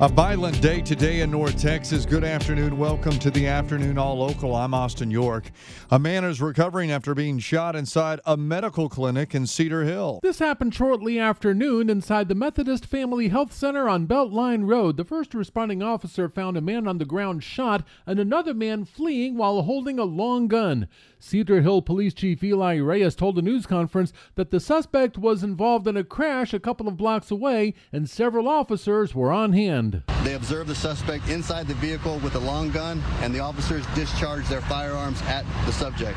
A violent day today in North Texas. Good afternoon. Welcome to the Afternoon All Local. I'm Austin York. A man is recovering after being shot inside a medical clinic in Cedar Hill. This happened shortly after noon inside the Methodist Family Health Center on Beltline Road. The first responding officer found a man on the ground shot and another man fleeing while holding a long gun. Cedar Hill Police Chief Eli Reyes told a news conference that the suspect was involved in a crash a couple of blocks away and several officers were on hand. They observed the suspect inside the vehicle with a long gun, and the officers discharged their firearms at the subject.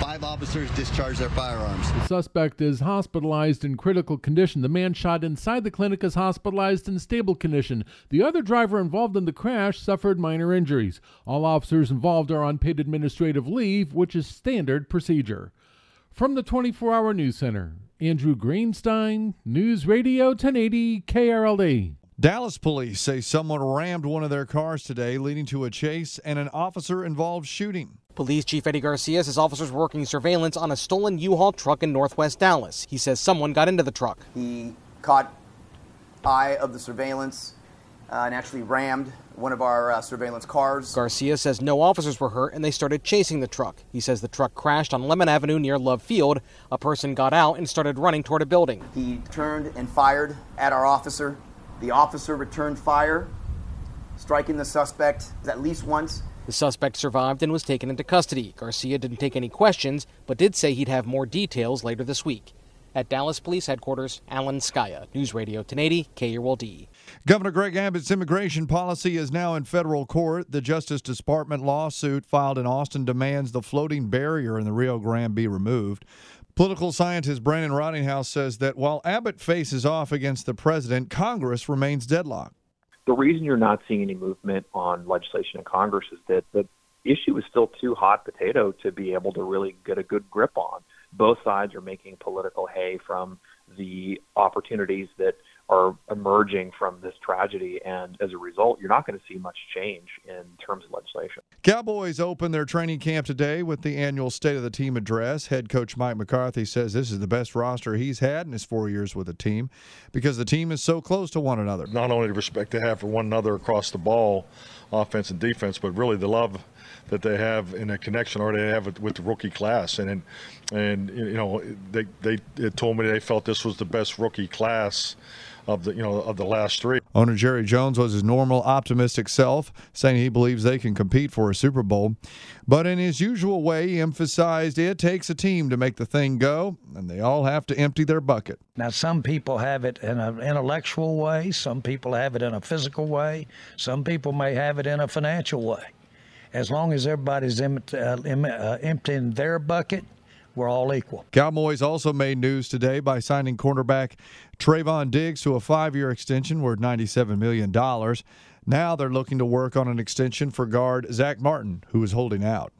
Five officers discharged their firearms. The suspect is hospitalized in critical condition. The man shot inside the clinic is hospitalized in stable condition. The other driver involved in the crash suffered minor injuries. All officers involved are on paid administrative leave, which is standard procedure. From the 24 hour news center, Andrew Greenstein, News Radio 1080 KRLD. Dallas police say someone rammed one of their cars today, leading to a chase and an officer involved shooting. Police Chief Eddie Garcia says officers were working surveillance on a stolen U-Haul truck in northwest Dallas. He says someone got into the truck. He caught eye of the surveillance uh, and actually rammed one of our uh, surveillance cars. Garcia says no officers were hurt and they started chasing the truck. He says the truck crashed on Lemon Avenue near Love Field. A person got out and started running toward a building. He turned and fired at our officer. The officer returned fire, striking the suspect at least once. The suspect survived and was taken into custody. Garcia didn't take any questions, but did say he'd have more details later this week. At Dallas Police Headquarters, Alan Scaia, News Radio 1080, KRLD. Governor Greg Abbott's immigration policy is now in federal court. The Justice Department lawsuit filed in Austin demands the floating barrier in the Rio Grande be removed. Political scientist Brandon Rottinghaus says that while Abbott faces off against the president, Congress remains deadlocked. The reason you're not seeing any movement on legislation in Congress is that the issue is still too hot potato to be able to really get a good grip on. Both sides are making political hay from the opportunities that are emerging from this tragedy. And as a result, you're not going to see much change in terms of legislation. Cowboys open their training camp today with the annual State of the Team address. Head coach Mike McCarthy says this is the best roster he's had in his four years with the team because the team is so close to one another. Not only the respect they have for one another across the ball, offense and defense, but really the love that they have in a connection or they have with the rookie class. And and you know they they told me they felt this was the best rookie class of the you know of the last three. Owner Jerry Jones was his normal optimistic self, saying he believes they can compete for a Super Bowl. But in his usual way, he emphasized it takes a team to make the thing go, and they all have to empty their bucket. Now, some people have it in an intellectual way, some people have it in a physical way, some people may have it in a financial way. As long as everybody's em- uh, em- uh, emptying their bucket, we're all equal. Cowboys also made news today by signing cornerback Trevon Diggs to a five year extension worth $97 million. Now they're looking to work on an extension for guard Zach Martin, who is holding out.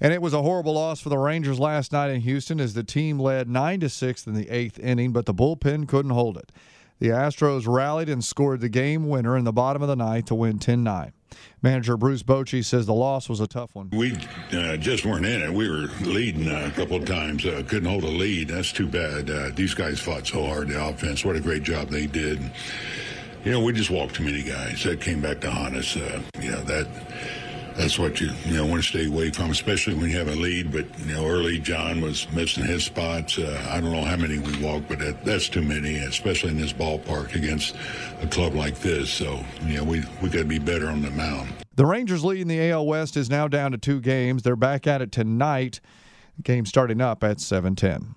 And it was a horrible loss for the Rangers last night in Houston as the team led 9 to 6 in the eighth inning, but the bullpen couldn't hold it. The Astros rallied and scored the game winner in the bottom of the ninth to win 10 9. Manager Bruce Bochy says the loss was a tough one. We uh, just weren't in it. We were leading uh, a couple of times, uh, couldn't hold a lead. That's too bad. Uh, these guys fought so hard, the offense. What a great job they did. You know, we just walked too many guys. That came back to haunt us. Uh, you know, that that's what you you know want to stay away from, especially when you have a lead. But you know, early John was missing his spots. Uh, I don't know how many we walked, but that, that's too many, especially in this ballpark against a club like this. So you know, we we got to be better on the mound. The Rangers lead in the AL West is now down to two games. They're back at it tonight. Game starting up at 7:10.